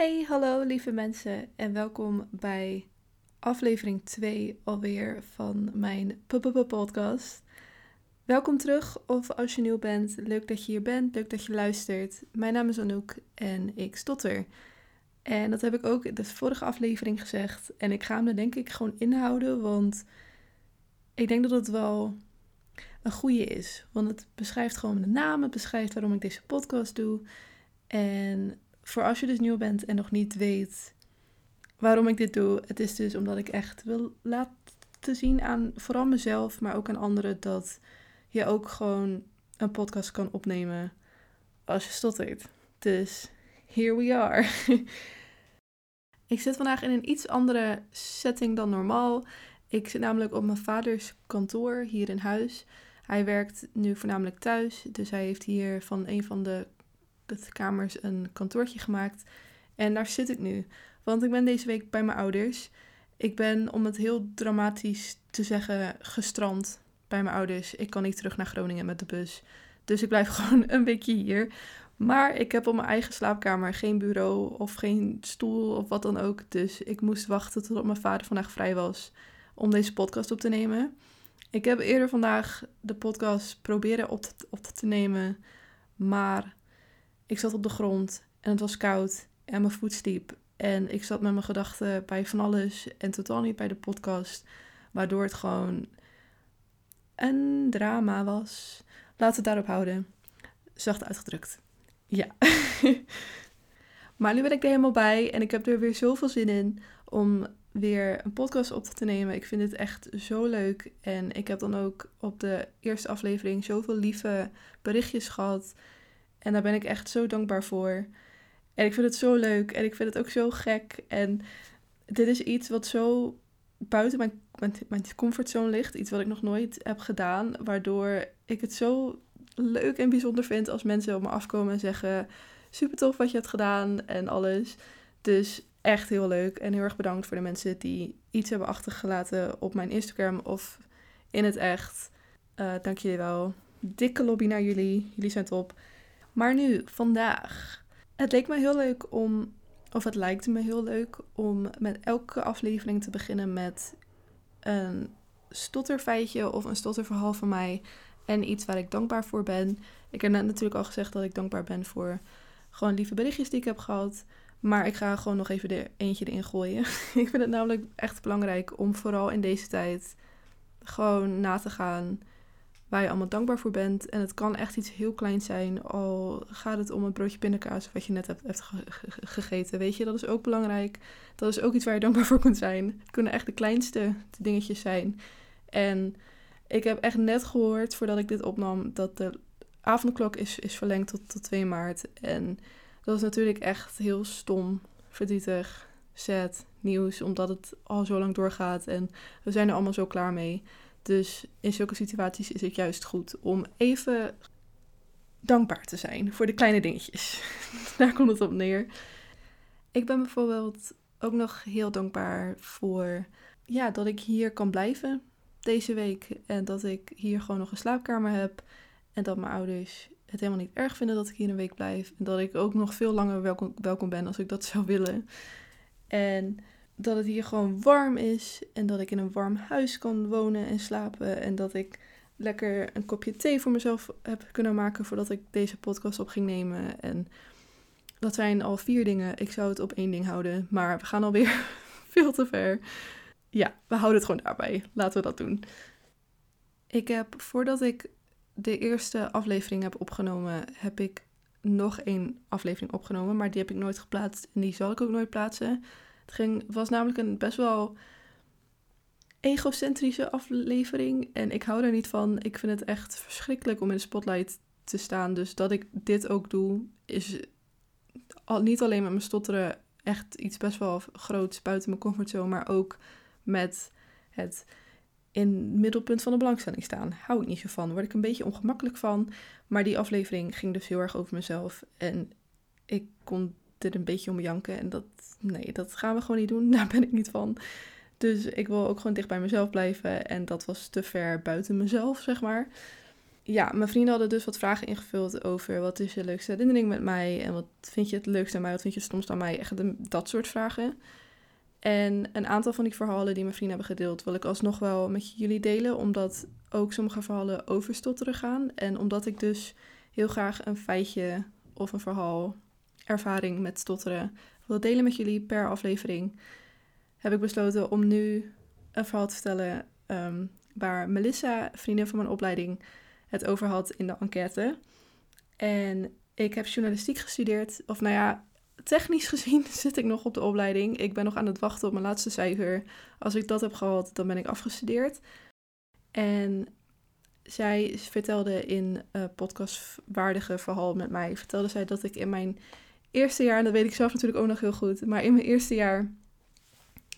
Hey, hallo lieve mensen en welkom bij aflevering 2 alweer van mijn podcast. Welkom terug of als je nieuw bent, leuk dat je hier bent, leuk dat je luistert. Mijn naam is Anouk en ik stotter. En dat heb ik ook in de vorige aflevering gezegd en ik ga hem er denk ik gewoon inhouden, want ik denk dat het wel een goede is. Want het beschrijft gewoon de naam, het beschrijft waarom ik deze podcast doe. En voor als je dus nieuw bent en nog niet weet waarom ik dit doe, het is dus omdat ik echt wil laten zien aan vooral mezelf, maar ook aan anderen, dat je ook gewoon een podcast kan opnemen als je stottert. Dus here we are. ik zit vandaag in een iets andere setting dan normaal. Ik zit namelijk op mijn vaders kantoor hier in huis. Hij werkt nu voornamelijk thuis, dus hij heeft hier van een van de kamers een kantoortje gemaakt. En daar zit ik nu. Want ik ben deze week bij mijn ouders. Ik ben, om het heel dramatisch te zeggen, gestrand bij mijn ouders. Ik kan niet terug naar Groningen met de bus. Dus ik blijf gewoon een weekje hier. Maar ik heb op mijn eigen slaapkamer geen bureau of geen stoel of wat dan ook. Dus ik moest wachten tot mijn vader vandaag vrij was om deze podcast op te nemen. Ik heb eerder vandaag de podcast proberen op te, op te nemen. Maar ik zat op de grond en het was koud en mijn voet stiep. En ik zat met mijn gedachten bij van alles en totaal niet bij de podcast. Waardoor het gewoon een drama was. Laten we het daarop houden. Zacht uitgedrukt. Ja. maar nu ben ik er helemaal bij en ik heb er weer zoveel zin in om weer een podcast op te nemen. Ik vind het echt zo leuk. En ik heb dan ook op de eerste aflevering zoveel lieve berichtjes gehad. En daar ben ik echt zo dankbaar voor. En ik vind het zo leuk en ik vind het ook zo gek. En dit is iets wat zo buiten mijn, mijn, comfortzone ligt. Iets wat ik nog nooit heb gedaan. Waardoor ik het zo leuk en bijzonder vind als mensen op me afkomen en zeggen: Super tof wat je hebt gedaan en alles. Dus echt heel leuk. En heel erg bedankt voor de mensen die iets hebben achtergelaten op mijn Instagram of in het echt. Uh, dank jullie wel. Dikke lobby naar jullie. Jullie zijn top. Maar nu, vandaag. Het leek me heel leuk om, of het lijkt me heel leuk om met elke aflevering te beginnen met een stotterfeitje of een stotterverhaal van mij. En iets waar ik dankbaar voor ben. Ik heb net natuurlijk al gezegd dat ik dankbaar ben voor gewoon lieve berichtjes die ik heb gehad. Maar ik ga gewoon nog even er eentje erin gooien. ik vind het namelijk echt belangrijk om vooral in deze tijd gewoon na te gaan waar je allemaal dankbaar voor bent. En het kan echt iets heel kleins zijn, al gaat het om een broodje pindakaas wat je net hebt, hebt gegeten. Weet je, dat is ook belangrijk. Dat is ook iets waar je dankbaar voor kunt zijn. Het kunnen echt de kleinste dingetjes zijn. En ik heb echt net gehoord, voordat ik dit opnam, dat de avondklok is, is verlengd tot, tot 2 maart. En dat is natuurlijk echt heel stom, verdrietig, sad nieuws, omdat het al zo lang doorgaat en we zijn er allemaal zo klaar mee. Dus in zulke situaties is het juist goed om even dankbaar te zijn voor de kleine dingetjes. Daar komt het op neer. Ik ben bijvoorbeeld ook nog heel dankbaar voor ja, dat ik hier kan blijven deze week. En dat ik hier gewoon nog een slaapkamer heb. En dat mijn ouders het helemaal niet erg vinden dat ik hier een week blijf. En dat ik ook nog veel langer welkom, welkom ben als ik dat zou willen. En dat het hier gewoon warm is. En dat ik in een warm huis kan wonen en slapen. En dat ik lekker een kopje thee voor mezelf heb kunnen maken voordat ik deze podcast op ging nemen. En dat zijn al vier dingen. Ik zou het op één ding houden. Maar we gaan alweer veel te ver. Ja, we houden het gewoon daarbij. Laten we dat doen. Ik heb voordat ik de eerste aflevering heb opgenomen, heb ik nog één aflevering opgenomen. Maar die heb ik nooit geplaatst en die zal ik ook nooit plaatsen. Het was namelijk een best wel egocentrische aflevering. En ik hou daar niet van. Ik vind het echt verschrikkelijk om in de spotlight te staan. Dus dat ik dit ook doe, is niet alleen met mijn stotteren echt iets best wel groots buiten mijn comfortzone. Maar ook met het in het middelpunt van de belangstelling staan. Hou ik niet zo van. Word ik een beetje ongemakkelijk van. Maar die aflevering ging dus heel erg over mezelf. En ik kon er een beetje om janken. En dat, nee, dat gaan we gewoon niet doen. Daar ben ik niet van. Dus ik wil ook gewoon dicht bij mezelf blijven. En dat was te ver buiten mezelf, zeg maar. ja, mijn vrienden hadden dus wat vragen ingevuld over wat is je leukste herinnering met mij en wat vind je het leukste aan mij, wat vind je stomst aan mij, echt dat soort vragen. En een aantal van die verhalen die mijn vrienden hebben gedeeld, wil ik alsnog wel met jullie delen, omdat ook sommige verhalen over stotteren gaan. En omdat ik dus heel graag een feitje of een verhaal, ervaring met stotteren wil delen met jullie per aflevering, heb ik besloten om nu een verhaal te vertellen ehm, waar Melissa, vriendin van mijn opleiding, het over had in de enquête. En ik heb journalistiek gestudeerd, of nou ja, technisch gezien zit ik nog op de opleiding. Ik ben nog aan het wachten op mijn laatste cijfer. Als ik dat heb gehad, dan ben ik afgestudeerd. En zij vertelde in uh, podcastwaardige verhaal met mij, vertelde zij dat ik in mijn eerste jaar, en dat weet ik zelf natuurlijk ook nog heel goed, maar in mijn eerste jaar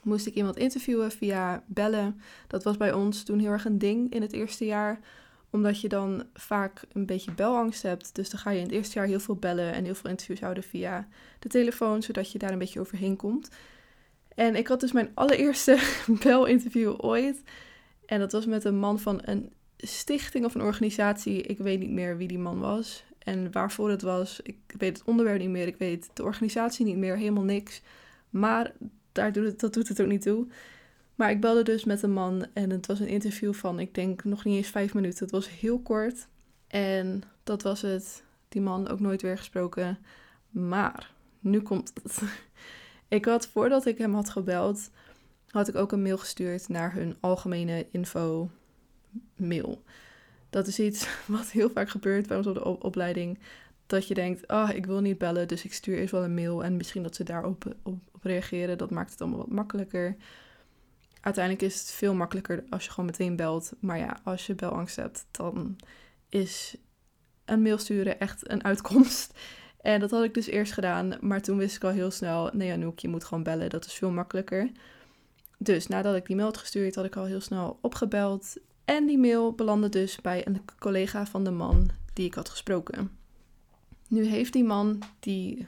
moest ik iemand interviewen via bellen. Dat was bij ons toen heel erg een ding in het eerste jaar omdat je dan vaak een beetje belangst hebt. Dus dan ga je in het eerste jaar heel veel bellen en heel veel interviews houden via de telefoon, zodat je daar een beetje overheen komt. En ik had dus mijn allereerste belinterview ooit. En dat was met een man van een stichting of een organisatie. Ik weet niet meer wie die man was en waarvoor het was. Ik weet het onderwerp niet meer. Ik weet de organisatie niet meer. Helemaal niks. Maar daar doet het, dat doet het ook niet toe. Maar ik belde dus met een man en het was een interview van, ik denk nog niet eens vijf minuten. Het was heel kort en dat was het. Die man ook nooit weer gesproken. Maar nu komt het. Ik had voordat ik hem had gebeld, had ik ook een mail gestuurd naar hun algemene info mail. Dat is iets wat heel vaak gebeurt bij ons op de opleiding. Dat je denkt, ah, ik wil niet bellen, dus ik stuur eerst wel een mail. En misschien dat ze daarop op, op reageren. Dat maakt het allemaal wat makkelijker uiteindelijk is het veel makkelijker als je gewoon meteen belt. Maar ja, als je belangst hebt, dan is een mail sturen echt een uitkomst. En dat had ik dus eerst gedaan, maar toen wist ik al heel snel, nee Anouk, je moet gewoon bellen, dat is veel makkelijker. Dus nadat ik die mail had gestuurd, had ik al heel snel opgebeld. En die mail belandde dus bij een collega van de man die ik had gesproken. Nu heeft die man, die,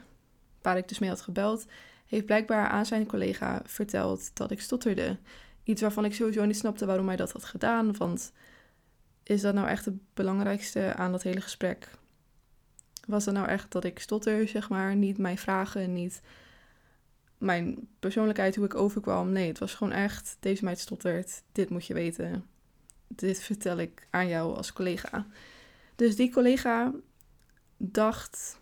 waar ik dus mee had gebeld, heeft blijkbaar aan zijn collega verteld dat ik stotterde. Iets waarvan ik sowieso niet snapte waarom hij dat had gedaan. Want is dat nou echt het belangrijkste aan dat hele gesprek? Was dat nou echt dat ik stotter, zeg maar? Niet mijn vragen, niet mijn persoonlijkheid, hoe ik overkwam. Nee, het was gewoon echt, deze meid stottert, dit moet je weten. Dit vertel ik aan jou als collega. Dus die collega dacht,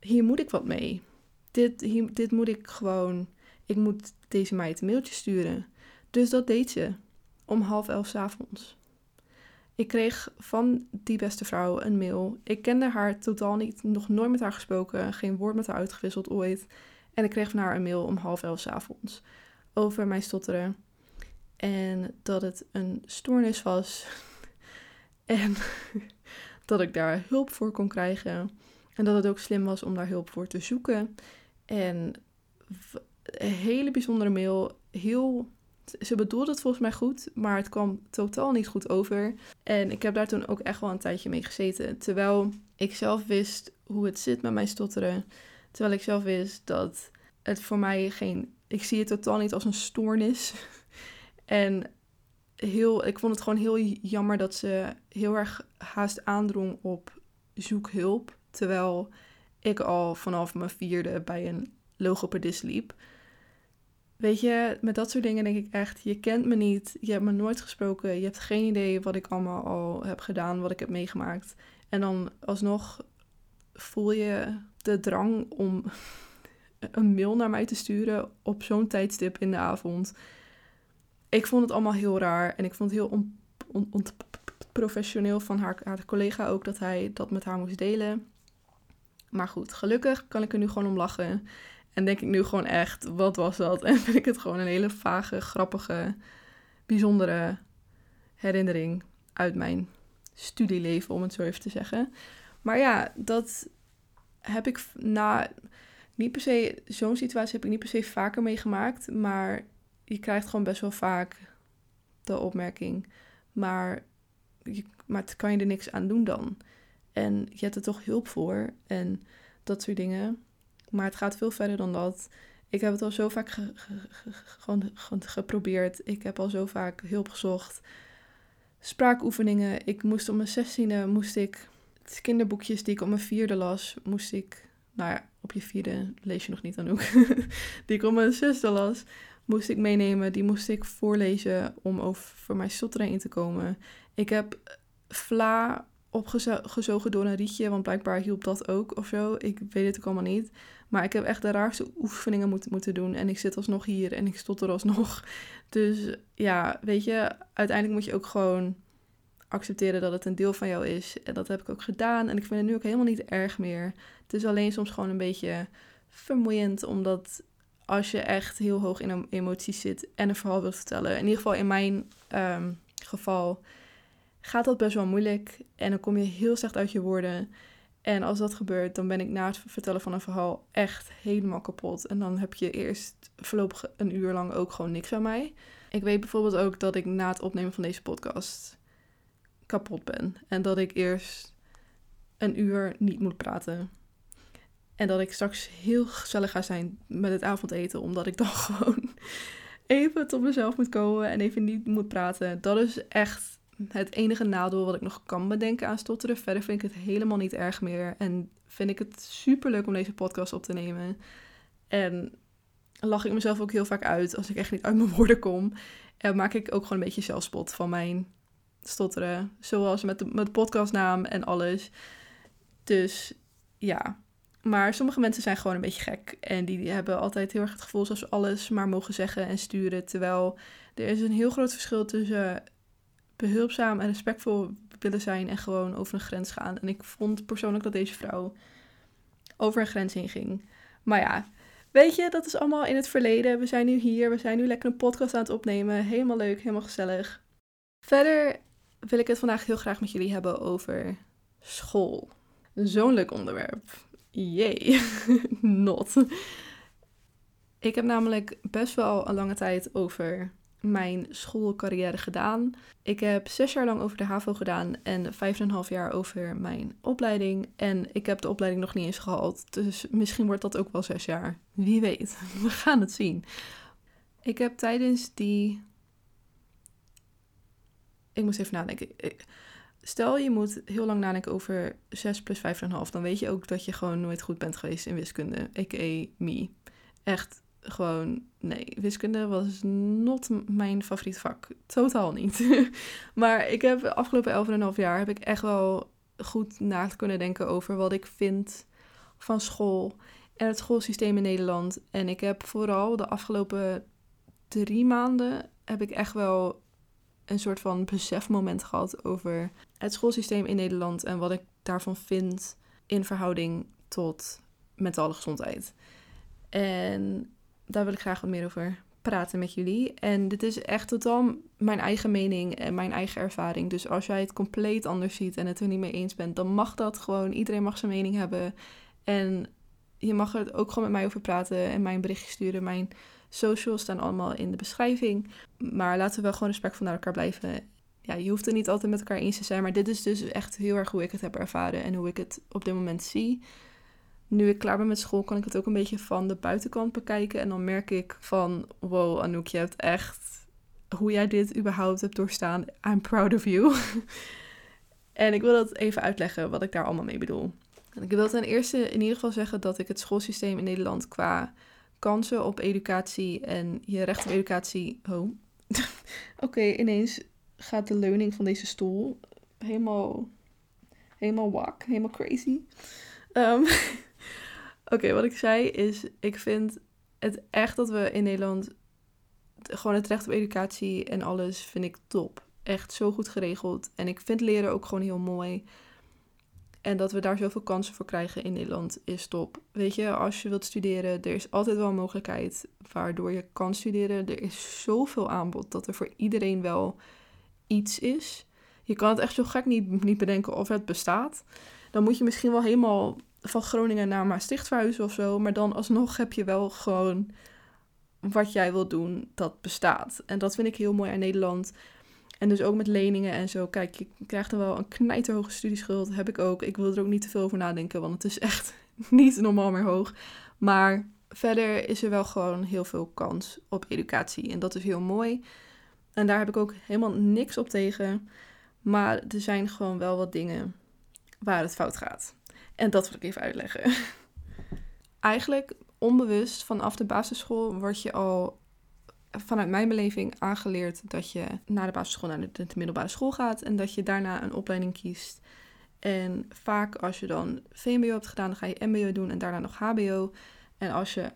hier moet ik wat mee. Dit, hier, dit moet ik gewoon, ik moet deze meid een mailtje sturen. Dus dat deed ze om half elf s avonds. Ik kreeg van die beste vrouw een mail. Ik kende haar totaal niet, nog nooit met haar gesproken, geen woord met haar uitgewisseld ooit. En ik kreeg van haar een mail om half elf s avonds over mijn stotteren. En dat het een stoornis was. en dat ik daar hulp voor kon krijgen. En dat het ook slim was om daar hulp voor te zoeken. En een hele bijzondere mail. Heel ze bedoelde het volgens mij goed, maar het kwam totaal niet goed over. En ik heb daar toen ook echt wel een tijdje mee gezeten. Terwijl ik zelf wist hoe het zit met mijn stotteren. Terwijl ik zelf wist dat het voor mij geen. Ik zie het totaal niet als een stoornis. en heel, ik vond het gewoon heel jammer dat ze heel erg haast aandrong op zoek hulp. Terwijl ik al vanaf mijn vierde bij een logopedist liep. Weet je, met dat soort dingen denk ik echt, je kent me niet, je hebt me nooit gesproken, je hebt geen idee wat ik allemaal al heb gedaan, wat ik heb meegemaakt. En dan alsnog voel je de drang om een mail naar mij te sturen op zo'n tijdstip in de avond. Ik vond het allemaal heel raar en ik vond het heel onprofessioneel van haar, haar collega ook dat hij dat met haar moest delen. Maar goed, gelukkig kan ik er nu gewoon om lachen. En denk ik nu gewoon echt, wat was dat? En vind ik het gewoon een hele vage, grappige, bijzondere herinnering uit mijn studieleven, om het zo even te zeggen. Maar ja, dat heb ik na. Niet per se, zo'n situatie heb ik niet per se vaker meegemaakt. Maar je krijgt gewoon best wel vaak de opmerking. Maar, maar kan je er niks aan doen dan. En je hebt er toch hulp voor. En dat soort dingen. Maar het gaat veel verder dan dat. Ik heb het al zo vaak gewoon geprobeerd. Ik heb al zo vaak hulp gezocht. spraakoefeningen. Ik moest om mijn zestiende, moest ik kinderboekjes die ik op mijn vierde las, moest ik, nou ja, op je vierde lees je nog niet dan ook, die ik op mijn zesde las, moest ik meenemen. Die moest ik voorlezen om over voor mijn stotteren in te komen. Ik heb vla opgezogen door een rietje, want blijkbaar hielp dat ook of zo. Ik weet het ook allemaal niet. Maar ik heb echt de raarste oefeningen moeten doen. En ik zit alsnog hier en ik stotter alsnog. Dus ja, weet je, uiteindelijk moet je ook gewoon accepteren dat het een deel van jou is. En dat heb ik ook gedaan. En ik vind het nu ook helemaal niet erg meer. Het is alleen soms gewoon een beetje vermoeiend, omdat als je echt heel hoog in emoties zit en een verhaal wilt vertellen. In ieder geval in mijn um, geval gaat dat best wel moeilijk. En dan kom je heel slecht uit je woorden. En als dat gebeurt, dan ben ik na het vertellen van een verhaal echt helemaal kapot. En dan heb je eerst voorlopig een uur lang ook gewoon niks aan mij. Ik weet bijvoorbeeld ook dat ik na het opnemen van deze podcast kapot ben. En dat ik eerst een uur niet moet praten. En dat ik straks heel gezellig ga zijn met het avondeten, omdat ik dan gewoon even tot mezelf moet komen en even niet moet praten. Dat is echt het enige nadeel wat ik nog kan bedenken aan stotteren. Verder vind ik het helemaal niet erg meer. En vind ik het super leuk om deze podcast op te nemen. En lach ik mezelf ook heel vaak uit als ik echt niet uit mijn woorden kom. En maak ik ook gewoon een beetje zelfspot van mijn stotteren. Zoals met de, met podcastnaam en alles. Dus ja. Maar sommige mensen zijn gewoon een beetje gek. En die, hebben altijd heel erg het gevoel alsof ze alles maar mogen zeggen en sturen. Terwijl er is een heel groot verschil tussen behulpzaam en respectvol willen zijn en gewoon over een grens gaan. En ik vond persoonlijk dat deze vrouw over een grens heen ging. Maar ja, weet je, dat is allemaal in het verleden. We zijn nu hier, we zijn nu lekker een podcast aan het opnemen. Helemaal leuk, helemaal gezellig. Verder wil ik het vandaag heel graag met jullie hebben over school. Zo'n leuk onderwerp. Jee, not. Ik heb namelijk best wel een lange tijd over mijn schoolcarrière gedaan. Ik heb zes jaar lang over de HAVO gedaan en vijf en een half jaar over mijn opleiding. En ik heb de opleiding nog niet eens gehaald, dus misschien wordt dat ook wel zes jaar. Wie weet, we gaan het zien. Ik heb tijdens die... Ik moest even nadenken. Stel je moet heel lang nadenken over 6 plus 5,5, dan weet je ook dat je gewoon nooit goed bent geweest in wiskunde, a.k.a. me. Echt gewoon, nee, wiskunde was not mijn favoriet vak. Totaal niet. maar ik heb de afgelopen 11,5 jaar heb ik echt wel goed na kunnen denken over wat ik vind van school en het schoolsysteem in Nederland. En ik heb vooral de afgelopen drie maanden heb ik echt wel een soort van besefmoment gehad over het schoolsysteem in Nederland en wat ik daarvan vind in verhouding tot mentale gezondheid. En daar wil ik graag wat meer over praten met jullie. En dit is echt totaal mijn eigen mening en mijn eigen ervaring. Dus als jij het compleet anders ziet en het er niet mee eens bent, dan mag dat gewoon. Iedereen mag zijn mening hebben. En je mag er ook gewoon met mij over praten en mijn berichtje sturen. Mijn socials staan allemaal in de beschrijving. Maar laten we wel gewoon respectvol naar elkaar blijven. Ja, je hoeft er niet altijd met elkaar eens te zijn. Maar dit is dus echt heel erg hoe ik het heb ervaren en hoe ik het op dit moment zie nu ik klaar ben met school, kan ik het ook een beetje van de buitenkant bekijken. En dan merk ik van, wow Anouk, je hebt echt, hoe jij dit überhaupt hebt doorstaan, I'm proud of you. en ik wil dat even uitleggen, wat ik daar allemaal mee bedoel. Ik wil ten eerste in ieder geval zeggen dat ik het schoolsysteem in Nederland qua kansen op educatie en je recht op educatie... Oh, oké, ineens gaat de leuning van deze stoel helemaal, helemaal wak, helemaal crazy. Um, Oké, wat ik zei is, ik vind het echt dat we in Nederland gewoon het recht op educatie en alles vind ik top. Echt zo goed geregeld. En ik vind leren ook gewoon heel mooi. En dat we daar zoveel kansen voor krijgen in Nederland is top. Weet je, als je wilt studeren, er is altijd wel een mogelijkheid waardoor je kan studeren. Er is zoveel aanbod dat er voor iedereen wel iets is. Je kan het echt zo gek niet, niet bedenken of het bestaat. Dan moet je misschien wel helemaal van Groningen naar Maastricht verhuizen of zo. Maar dan alsnog heb je wel gewoon wat jij wil doen, dat bestaat. En dat vind ik heel mooi aan Nederland. En dus ook met leningen en zo. Kijk, je krijgt dan wel een knijterhoge studieschuld. Heb ik ook. Ik wil er ook niet te veel over nadenken, want het is echt niet normaal meer hoog. Maar verder is er wel gewoon heel veel kans op educatie. En dat is heel mooi. En daar heb ik ook helemaal niks op tegen. Maar er zijn gewoon wel wat dingen waar het fout gaat. En dat wil ik even uitleggen. Eigenlijk onbewust vanaf de basisschool word je al vanuit mijn beleving aangeleerd dat je na de basisschool naar de, middelbare school gaat en dat je daarna een opleiding kiest. En vaak als je dan VMBO hebt gedaan, dan ga je MBO doen en daarna nog HBO. En als je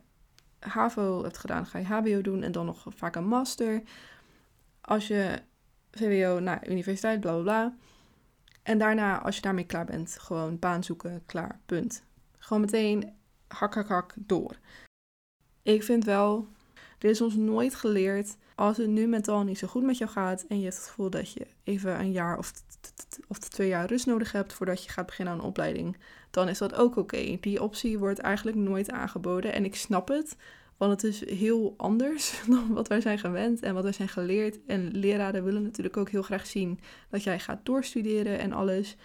HAVO hebt gedaan, ga je HBO doen en dan nog vaak een master. Als je VWO naar universiteit, bla bla bla. En daarna, als je daarmee klaar bent, gewoon baan zoeken, klaar, punt. Gewoon meteen hak, hak, hak, door. Ik vind wel, dit is ons nooit geleerd, als het nu mentaal niet zo goed met jou gaat en je hebt het gevoel dat je even een jaar of, of twee jaar rust nodig hebt voordat je gaat beginnen aan een opleiding, dan is dat ook oké. Die optie wordt eigenlijk nooit aangeboden en ik snap het, want het is heel anders dan wat wij zijn gewend en wat wij zijn geleerd. En leraren willen natuurlijk ook heel graag zien dat jij gaat doorstuderen en alles.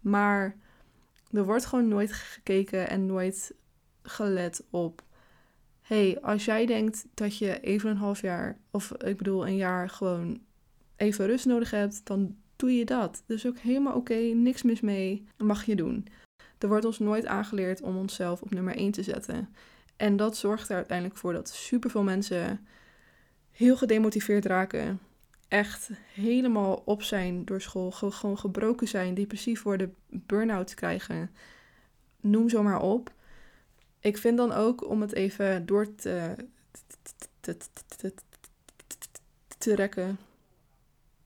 Maar er wordt gewoon nooit gekeken en nooit gelet op. hey, als jij denkt dat je even een half jaar, of ik bedoel een jaar, gewoon even rust nodig hebt, dan doe je dat. Dus ook helemaal oké, niks mis mee, mag je doen. Er wordt ons nooit aangeleerd om onszelf op nummer 1 te zetten. En dat zorgt er uiteindelijk voor dat superveel mensen heel gedemotiveerd raken. Echt helemaal op zijn door school. Gewoon gebroken zijn, depressief worden, burn-out krijgen. Noem zo maar op. Ik vind dan ook om het even door te, te, rekken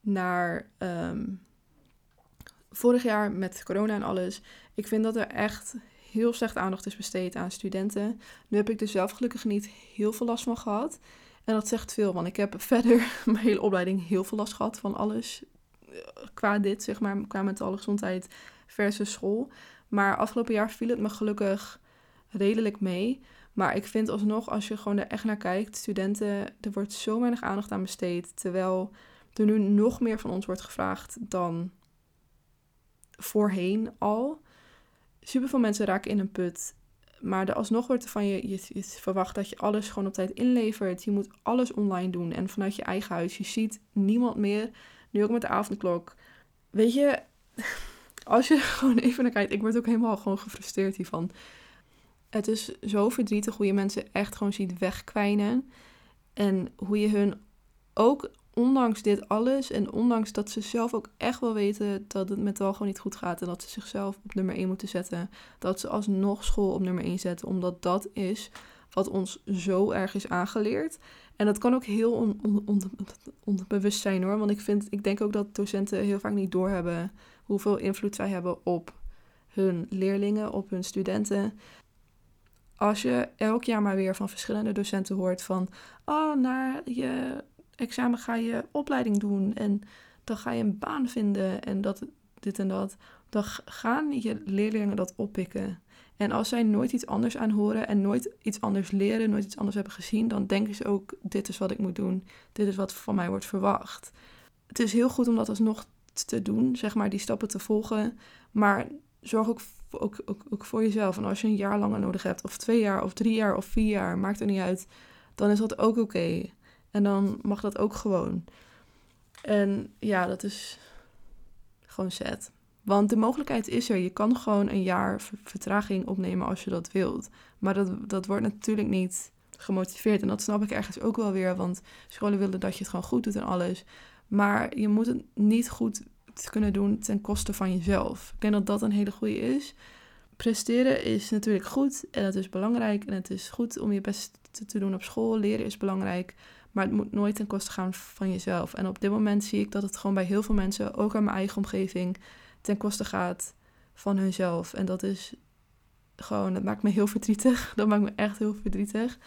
naar um, vorig jaar met corona en alles. Ik vind dat er echt heel slecht aandacht is besteed aan studenten. Nu heb ik er zelf gelukkig niet heel veel last van gehad. En dat zegt veel, want ik heb verder mijn hele opleiding heel veel last gehad van alles. Eh, qua dit, zeg maar, qua mentale gezondheid versus school. Maar afgelopen jaar viel het me gelukkig redelijk mee. Maar ik vind alsnog, als je gewoon er echt naar kijkt, studenten, er wordt zo weinig aandacht aan besteed. Terwijl er nu nog meer van ons wordt gevraagd dan voorheen al super veel mensen raken in een put. Maar er alsnog wordt er van je, je, verwacht dat je alles gewoon op tijd inlevert. Je moet alles online doen en vanuit je eigen huis. Je ziet niemand meer. Nu ook met de avondklok. Weet je, als je gewoon even naar kijkt, ik word ook helemaal gewoon gefrustreerd hiervan. Het is zo verdrietig hoe je mensen echt gewoon ziet wegkwijnen. En hoe je hun ook ondanks dit alles en ondanks dat ze zelf ook echt wel weten dat het met wel gewoon niet goed gaat en dat ze zichzelf op nummer 1 moeten zetten, dat ze alsnog school op nummer 1 zetten, omdat dat is wat ons zo erg is aangeleerd. En dat kan ook heel onbewust zijn hoor, want ik, vind, ik denk ook dat docenten heel vaak niet doorhebben hoeveel invloed zij hebben op hun leerlingen, op hun studenten. Als je elk jaar maar weer van verschillende docenten hoort van, oh, naar je examen ga je opleiding doen en dan ga je een baan vinden en dat, dit en dat. Dan gaan je leerlingen dat oppikken. En als zij nooit iets anders aanhoren en nooit iets anders leren, nooit iets anders hebben gezien, dan denken ze ook: dit is wat ik moet doen, dit is wat van mij wordt verwacht. Het is heel goed om dat alsnog te doen, zeg maar, die stappen te volgen. Maar zorg ook, ook, ook, voor jezelf. En als je een jaar langer nodig hebt, of twee jaar, of drie jaar, of vier jaar, maakt er niet uit, dan is dat ook oké. En dan mag dat ook gewoon. En ja, dat is gewoon sad. Want de mogelijkheid is er. Je kan gewoon een jaar vertraging opnemen als je dat wilt. Maar dat, dat wordt natuurlijk niet gemotiveerd. En dat snap ik ergens ook wel weer. Want scholen willen dat je het gewoon goed doet en alles. Maar je moet het niet goed kunnen doen ten koste van jezelf. Ik denk dat dat een hele goede is. Presteren is natuurlijk goed en het is belangrijk. En het is goed om je best te doen op school. Leren is belangrijk. Maar het moet nooit ten koste gaan van jezelf. En op dit moment zie ik dat het gewoon bij heel veel mensen, ook aan mijn eigen omgeving, ten koste gaat van hunzelf. En dat is gewoon, dat maakt me heel verdrietig. Dat maakt me echt heel verdrietig.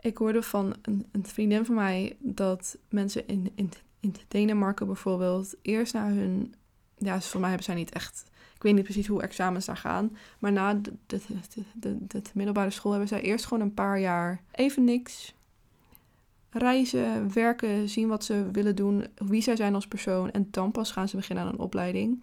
Ik hoorde van een, een vriendin van mij dat mensen in, in, in Denemarken bijvoorbeeld eerst na hun. Ja, voor mij hebben zij niet echt. Ik weet niet precies hoe examens daar gaan. Maar na de, de, de, de, de middelbare school hebben zij eerst gewoon een paar jaar even niks reizen, werken, zien wat ze willen doen, wie zij zijn als persoon. En dan pas gaan ze beginnen aan een opleiding.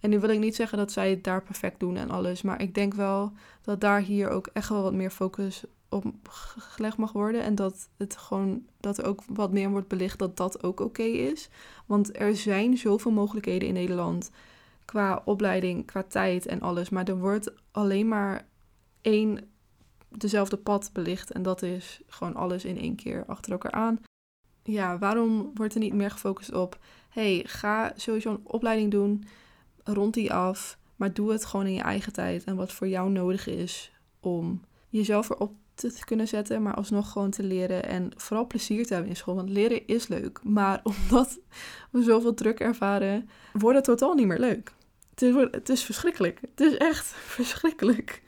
En nu wil ik niet zeggen dat zij het daar perfect doen en alles. Maar ik denk wel dat daar hier ook echt wel wat meer focus opgelegd mag worden. En dat het gewoon dat er ook wat meer wordt belicht dat dat ook oké is. Want er zijn zoveel mogelijkheden in Nederland qua opleiding, qua tijd en alles. Maar er wordt alleen maar één dezelfde pad belicht. En dat is gewoon alles in één keer achter elkaar aan. Ja, waarom wordt er niet meer gefocust op... hey, ga sowieso een opleiding doen, rond die af... maar doe het gewoon in je eigen tijd en wat voor jou nodig is... om jezelf erop te kunnen zetten, maar alsnog gewoon te leren en vooral plezier te hebben in school. Want leren is leuk, maar omdat we zoveel druk ervaren, wordt het totaal niet meer leuk. Het is, het is verschrikkelijk. Het is echt verschrikkelijk.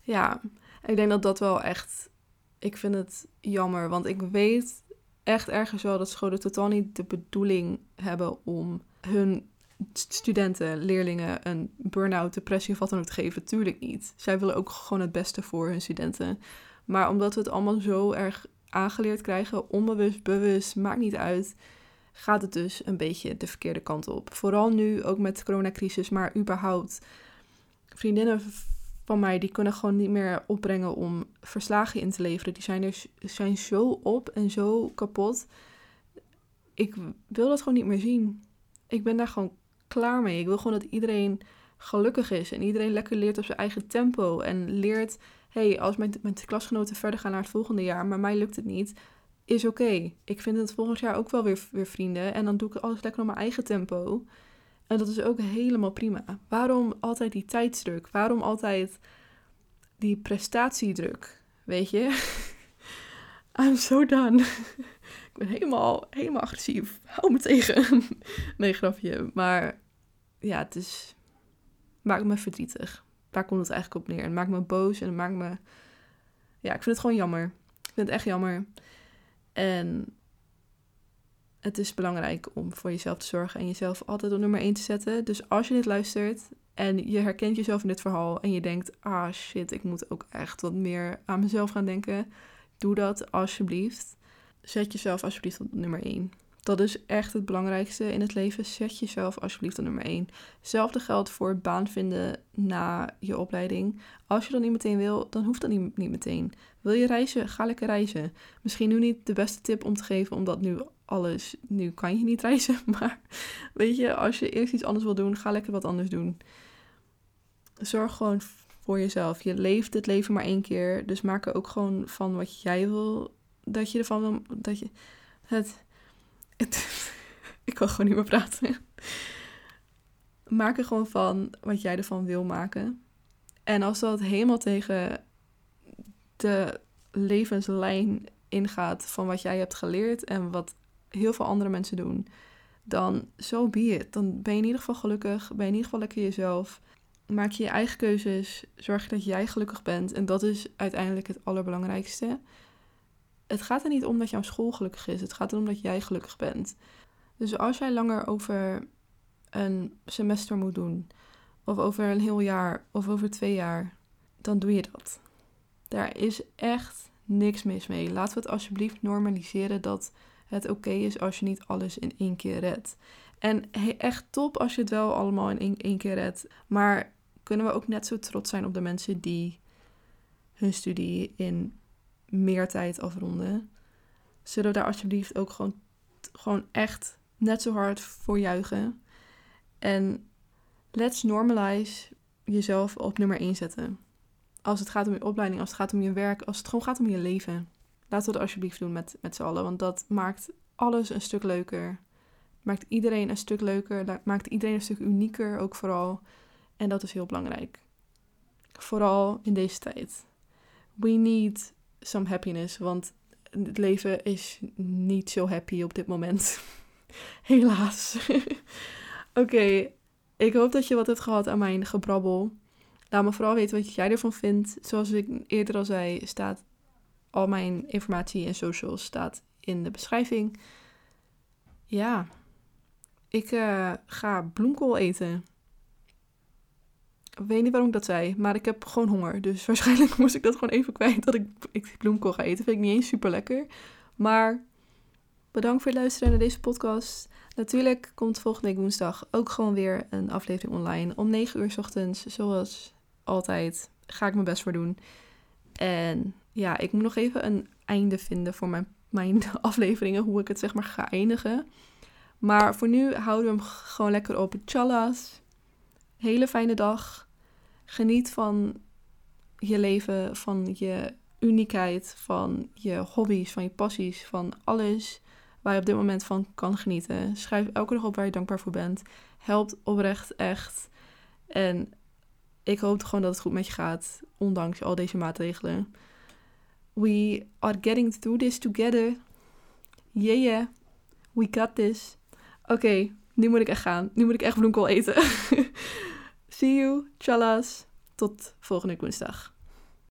Ja, ik denk dat dat wel echt. Ik vind het jammer, want ik weet echt ergens wel dat scholen totaal niet de bedoeling hebben om hun studenten, leerlingen een burn-out, depressie of wat dan ook geven. Tuurlijk niet. Zij willen ook gewoon het beste voor hun studenten. Maar omdat we het allemaal zo erg aangeleerd krijgen, onbewust, bewust, maakt niet uit, gaat het dus een beetje de verkeerde kant op. Vooral nu, ook met de coronacrisis, maar überhaupt. Vriendinnen van mij, die kunnen gewoon niet meer opbrengen om verslagen in te leveren. Die zijn, er, zijn zo op en zo kapot. Ik wil dat gewoon niet meer zien. Ik ben daar gewoon klaar mee. Ik wil gewoon dat iedereen gelukkig is en iedereen lekker leert op zijn eigen tempo en leert, hey, als mijn, mijn klasgenoten verder gaan naar het volgende jaar, maar mij lukt het niet, is oké. Ik vind het volgend jaar ook wel weer, weer vrienden en dan doe ik alles lekker op mijn eigen tempo. En dat is ook helemaal prima. Waarom altijd die tijdsdruk? Waarom altijd die prestatiedruk? Weet je? I'm so done. ben helemaal, helemaal agressief. Hou me tegen. nee, grapje. Maar ja, het is... Maakt me verdrietig. Daar komt het eigenlijk op neer. Het maakt me boos en het maakt me... Ja, ik vind het gewoon jammer. Ik vind het echt jammer. En het is belangrijk om voor jezelf te zorgen en jezelf altijd op nummer 1 te zetten. Dus als je dit luistert en je herkent jezelf in dit verhaal en je denkt, ah shit, ik moet ook echt wat meer aan mezelf gaan denken, doe dat alsjeblieft. Zet jezelf alsjeblieft op nummer 1. Dat is echt het belangrijkste in het leven. Zet jezelf alsjeblieft op nummer 1. Hetzelfde geldt voor baan vinden na je opleiding. Als je dat niet meteen wil, dan hoeft dat niet, meteen. Wil je reizen? Ga lekker reizen. Misschien nu niet de beste tip om te geven, omdat nu alles, nu kan je niet reizen. Maar weet je, als je eerst iets anders wil doen, ga lekker wat anders doen. Zorg gewoon voor jezelf. Je leeft het leven maar één keer. Dus maak er ook gewoon van wat jij wil. Dat je ervan wil. Dat je. Het. het ik kan gewoon niet meer praten. Maak er gewoon van wat jij ervan wil maken. En als dat helemaal tegen de levenslijn ingaat van wat jij hebt geleerd en wat heel veel andere mensen doen, dan zo so be. Dan ben je in ieder geval gelukkig, ben je in ieder geval lekker jezelf maak je je eigen keuzes. Zorg dat jij gelukkig bent. En dat is uiteindelijk het allerbelangrijkste. Het gaat er niet om dat jouw school gelukkig is. Het gaat erom dat jij gelukkig bent. Dus als jij langer over een semester moet doen, of over een heel jaar, of over twee jaar, dan doe je dat. Daar is echt niks mis mee. Laten we het alsjeblieft normaliseren dat het oké is als je niet alles in één keer redt. En echt top als je het wel allemaal in één, één keer redt. Maar kunnen we ook net zo trots zijn op de mensen die hun studie in meer tijd afronden. Zullen we daar alsjeblieft ook gewoon, gewoon echt net zo hard voor juichen. En let's normalize jezelf op nummer 1 zetten. Als het gaat om je opleiding, als het gaat om je werk, als het gewoon gaat om je leven. Laten we dat alsjeblieft doen met, met z'n allen, want dat maakt alles een stuk leuker. Maakt iedereen een stuk leuker, maakt iedereen een stuk unieker ook vooral. En dat is heel belangrijk. Vooral in deze tijd. We need some happiness, want het leven is niet zo happy op dit moment. Helaas. Oké, ik hoop dat je wat hebt gehad aan mijn gebrabbel. Laat me vooral weten wat jij ervan vindt. Zoals ik eerder al zei, staat al mijn informatie en socials staat in de beschrijving. Ja, ik uh, ga bloemkool eten. Ik weet niet waarom ik dat zei, maar ik heb gewoon honger. Dus waarschijnlijk moest ik dat gewoon even kwijt dat ik, ik bloemkool ga eten. Vind ik niet eens super lekker. Maar bedankt voor het luisteren naar deze podcast. Natuurlijk komt volgende week woensdag ook gewoon weer een aflevering online. Om 9 uur s ochtends, zoals altijd, ga ik mijn best voor doen. En ja, ik moet nog even een einde vinden voor mijn, mijn afleveringen, hoe ik het zeg maar ga eindigen. Maar voor nu houden we hem gewoon lekker op. Tjallas. Hele fijne dag. Geniet van je leven, van je uniekheid, van je hobby's, van je passies, van alles waar je op dit moment van kan genieten. Schrijf elke dag op waar je dankbaar voor bent. Helpt oprecht echt. En ik hoop gewoon dat het goed met je gaat, ondanks al deze maatregelen. We are getting through this together. Yeah, yeah. We got this. Oké, nu moet ik echt gaan. Nu moet ik echt bloemkool eten. See you. Tjallas. Tot volgende woensdag.